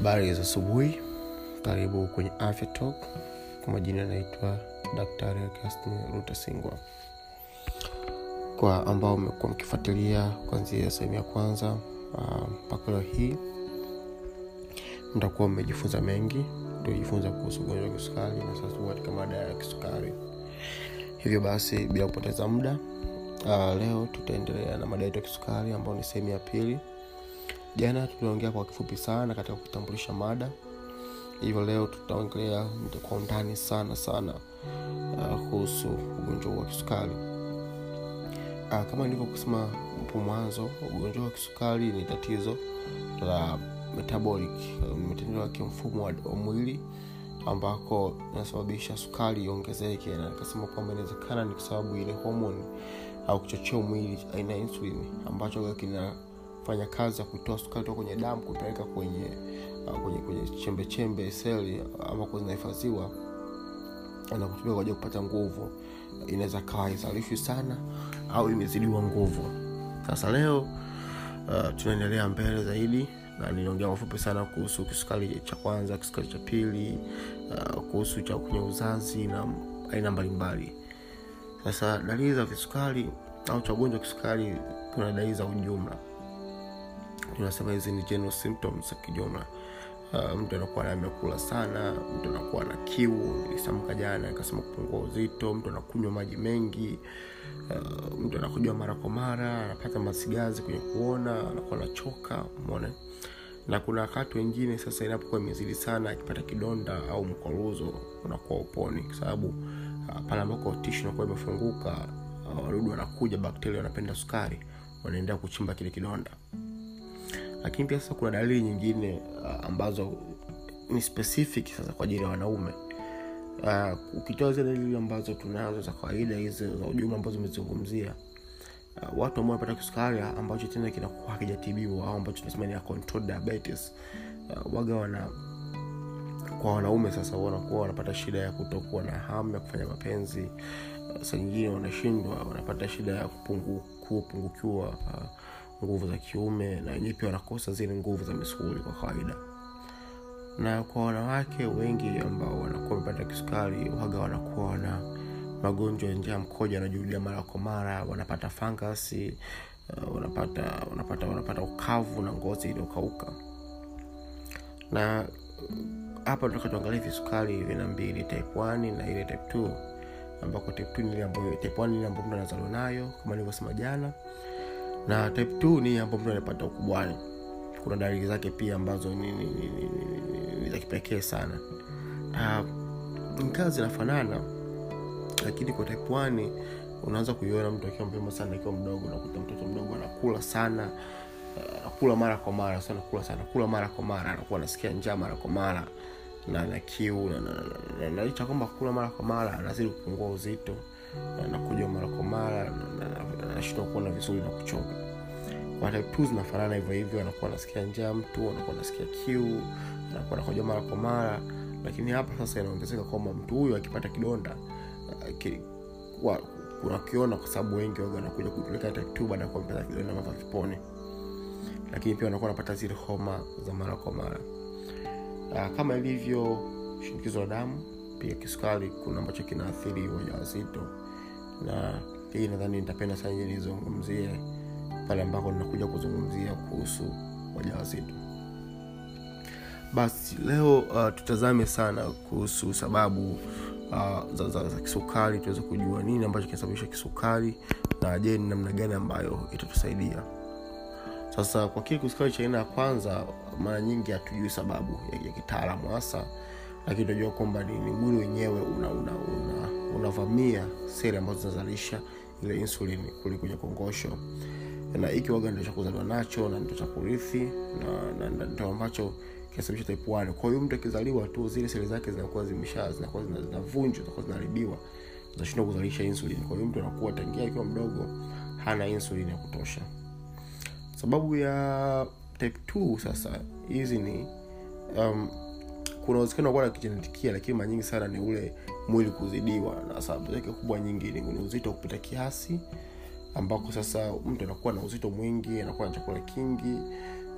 habari za asubuhi. Karibu kwenye afya talk. Kwa majina anaitwa daktari augustin rutasingwa kwa ambao mmekuwa mkifuatilia kuanzia sehemu ya kwanza mpaka uh, leo hii mtakuwa mmejifunza mengi. Tujifunza kuhusu ugonjwa wa kisukari na sasa katika mada ya kisukari. Hivyo basi bila kupoteza muda uh, leo tutaendelea na mada yetu ya kisukari ambayo ni sehemu ya pili jana tuliongea kwa kifupi sana katika kutambulisha mada. Hivyo leo tutaongelea kwa undani sana sana uh, kuhusu ugonjwa wa kisukari. Uh, kama nilivyokusema hapo mwanzo ugonjwa wa kisukari ni tatizo la metabolic mtendo wa kimfumo wa mwili ambako inasababisha sukari iongezeke. Na nikasema kwamba inawezekana ni kwa sababu ile homoni au kichocheo mwili aina ya ambacho kinafanya kazi ya kutoa sukari kutoka kwenye damu kupeleka kwenye uh, kwenye kwenye chembe chembe seli ambako zinahifadhiwa na kutumia kwa ajili kupata nguvu. Inaweza kawa haizalishwi sana au imezidiwa nguvu. Sasa leo uh, tunaendelea mbele zaidi na niliongea mafupi sana kuhusu kisukari cha kwanza kisukari cha pili uh, kuhusu cha kwenye uzazi na aina mbalimbali. Sasa dalili za kisukari au cha ugonjwa wa kisukari kuna dalili za ujumla tunasema hizi ni general symptoms za kijumla uh, mtu anakuwa amekula sana mtu anakuwa na kiu nilisamka jana akasema kupungua uzito mtu anakunywa maji mengi uh, mtu anakujwa mara kwa mara anapata masigazi kwenye kuona anakuwa anachoka mone na kuna wakati wengine sasa inapokuwa imezidi sana akipata kidonda au mkwaruzo unakuwa uponi kwa sababu uh, pale ambako tishu inakuwa imefunguka wadudu wanakuja bakteria wanapenda sukari wanaendea kuchimba kile kidonda lakini pia sasa kuna dalili nyingine uh, ambazo ni specific sasa kwa ajili ya wanaume. Uh, ukitoa zile dalili ambazo tunazo za kawaida hizo za ujumla ambazo zimezungumzia uh, watu ambao wanapata kisukari ambacho tena kinakuwa hakijatibiwa au ambacho tunasema ni diabetes uh, waga wana kwa wanaume sasa wanakuwa wanapata shida ya kutokuwa na hamu ya kufanya mapenzi uh, saa nyingine wanashindwa wanapata shida ya kupungukiwa uh, nguvu za kiume na wenyewe pia wanakosa zile nguvu za misuli kwa kawaida. Na kwa wanawake wengi ambao wanakuwa wamepata kisukari waga wanakuwa na magonjwa ya njia mkoja yanajurudia mara kwa mara wanapata fangasi uh, wanapata wanapata wanapata ukavu na ngozi iliyokauka. Na hapa tunataka tuangalie visukari vina mbili type 1 na ile type 2 ambako type 2 ni ile ambayo type 1 ni ile ambayo mtu anazaliwa nayo kama nilivyosema jana na type 2 ni ambao mtu anapata ukubwani kuna dalili zake pia ambazo ni, ni, ni, ni, ni, ni za kipekee sana uh, kazi zinafanana lakini kwa type 1 unaanza kuiona mtu akiwa mpema sana akiwa mdogo unakuta mtoto mdogo anakula sana anakula uh, mara kwa mara sana kula sana kula mara kwa mara anakuwa anasikia njaa mara kwa mara na na kiu na licha kwamba kula mara kwa mara anazidi kupungua uzito anakuja mara kwa mara anashindwa kuona vizuri na kuchoka. Kwa type 2 zinafanana hivyo hivyo anakuwa anasikia njaa mtu anakuwa anasikia kiu anakuwa anakoja mara kwa mara. Lakini hapa sasa inaongezeka kwamba mtu huyu akipata kidonda unakiona kwa sababu wengi waga wanakuja kupeleka type 2 baada ya kumpata kidonda ambavyo kipone. Lakini pia wanakuwa wanapata zile homa za mara kwa mara. Uh, kama ilivyo shinikizo la damu pia kisukari kuna ambacho kinaathiri wajawazito na hii nadhani nitapenda sana nizungumzie pale ambako ninakuja kuzungumzia kuhusu wajawazito. Basi leo uh, tutazame sana kuhusu sababu uh, za, za, za kisukari tuweze kujua nini ambacho kinasababisha kisukari na je ni namna gani ambayo itatusaidia. Sasa kwa kile kisukari cha aina ya kwanza mara nyingi hatujui sababu ya, ya kitaalamu hasa lakini tunajua kwamba ni, ni mwili wenyewe unavamia una, una, una seli ambazo zinazalisha ile insulin kuli kwenye kongosho. Na hiki waga ndio cha kuzaliwa nacho na ndio cha kurithi na, na, na ndio ambacho kinasababisha type 1 kwa hiyo mtu akizaliwa tu zile seli zake zinakuwa zimesha zinakuwa zinavunjwa zinakuwa zinaharibiwa zinashindwa kuzalisha insulin. Kwa hiyo mtu anakuwa tangia akiwa mdogo hana insulin ya kutosha. Sababu ya type 2 sasa hizi ni um, kuna uwezekano kuwa na kijenetikia lakini mara nyingi sana ni ule mwili kuzidiwa. Na sababu zake kubwa nyingi ni uzito kupita kiasi ambako sasa mtu anakuwa na uzito mwingi anakuwa na chakula kingi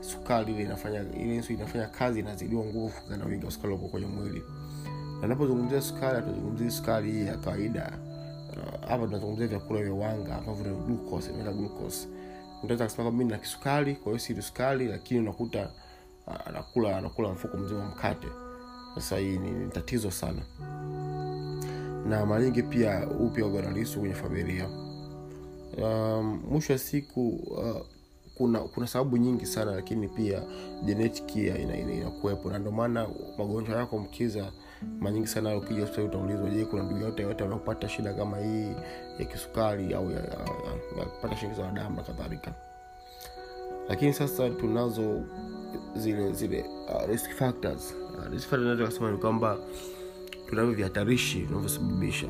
sukari ile inafanya ile insulin inafanya kazi inazidiwa nguvu na wingi wa sukari uko kwenye mwili. Na napozungumzia sukari hatuzungumzii sukari hii ya kawaida. Hapa tunazungumzia vyakula vya wanga ambavyo ni glucose inaitwa glucose. Unaweza kusema kwamba mimi na kisukari kwa hiyo si sukari lakini unakuta uh, anakula anakula mfuko mzima mkate sasa hii ni, tatizo sana. Na mara nyingi pia upya uganalisu kwenye familia. Um, mwisho wa siku uh, kuna kuna sababu nyingi sana lakini pia genetic inakuwepo ina, ina na ndio maana magonjwa yako mkiza mara nyingi sana ukija hospitali utaulizwa je kuna ndugu yote yote wanaopata shida kama hii ya kisukari au ya, ya, ya, ya kupata shinikizo la damu na kadhalika lakini sasa tunazo zile zile uh, risk factors. Uh, ni kwamba tunavyo vihatarishi vinavyosababisha.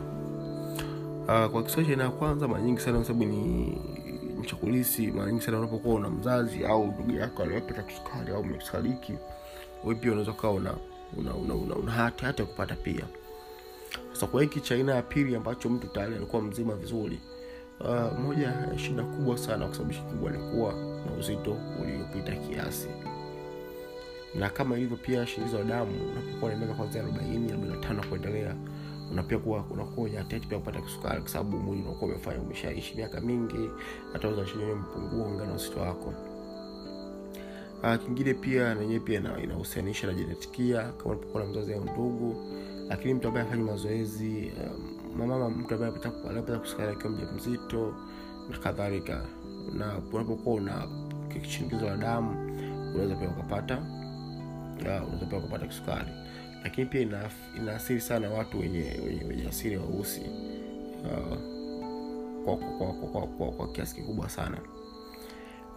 Uh, kwa kiswahili cha ya kwanza mara nyingi sana kwa sababu ni mchakulisi mara nyingi sana unapokuwa una mzazi au ndugu yako aliyepata kisukari au mekusukariki we pia unaweza ukawa una, una, una, una, hati hata kupata pia. Sasa kwa hiki cha aina ya pili ambacho mtu tayari alikuwa mzima vizuri uh, moja shida kubwa sana kusababisha kubwa ni kuwa na uzito uliopita kiasi. Na kama ilivyo pia shinikizo la damu unapokuwa na miaka kwanzia arobaini arobaini na tano kuendelea unapia kuwa unakuwa hatari pia kupata kisukari kwa sababu mwili unakuwa umefanya umeshaishi miaka mingi hata uzalishaji umepungua ungana na uzito wako. Uh, kingine pia nenyewe pia inahusianisha na jenetikia kama unapokuwa na mzazi au ndugu. Lakini mtu ambaye afanyi mazoezi um, mama mtu ambaye anapata kusukari akiwa mja mzito na kadhalika na unapokuwa una shinikizo la damu unaweza pia ukapata unaweza pia ukapata kisukari. Lakini pia ina, inaathiri sana watu wenye, wenye, wenye asili weusi uh, kwa, kwa, kwa, kwa, kwa, kwa kiasi kikubwa sana.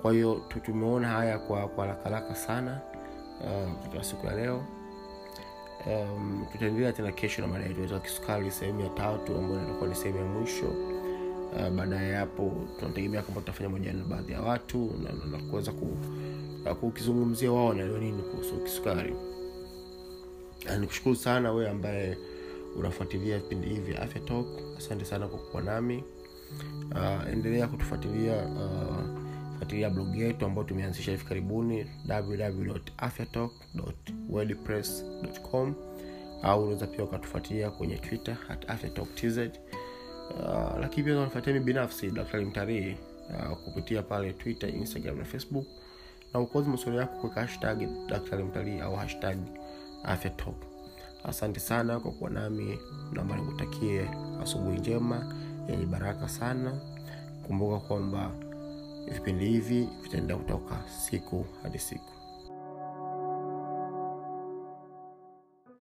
Kwa hiyo tumeona haya kwa kwa haraka sana uh, siku ya leo. Um, tutaendelea tena kesho na mada kisukari sehemu ya tatu ambayo itakuwa ni sehemu ya mwisho uh, baadaye hapo tunategemea kwamba tutafanya mahojiano na baadhi ya watu na, na, na kuweza ku, uh, kukizungumzia wao wanaelewa nini kuhusu kisukari. Nikushukuru sana wewe ambaye unafuatilia vipindi hivi vya afya talk. Asante sana kwa kuwa nami. Uh, endelea kutufuatilia uh, fuatilia blog yetu ambayo tumeanzisha hivi karibuni www.afyatalk.wordpress.com au unaweza pia ukatufuatilia kwenye twitter at afyatalk tz uh, lakini pia unafuatia mi binafsi daktari mtarii uh, kupitia pale twitter instagram na facebook. Na ukozi maswali yako kuweka hashtag daktari mtalii au hashtag afya top. Asante sana kwa kuwa nami naomba nikutakie asubuhi njema yenye baraka sana. Kumbuka kwamba vipindi hivi vitaendea kutoka siku hadi siku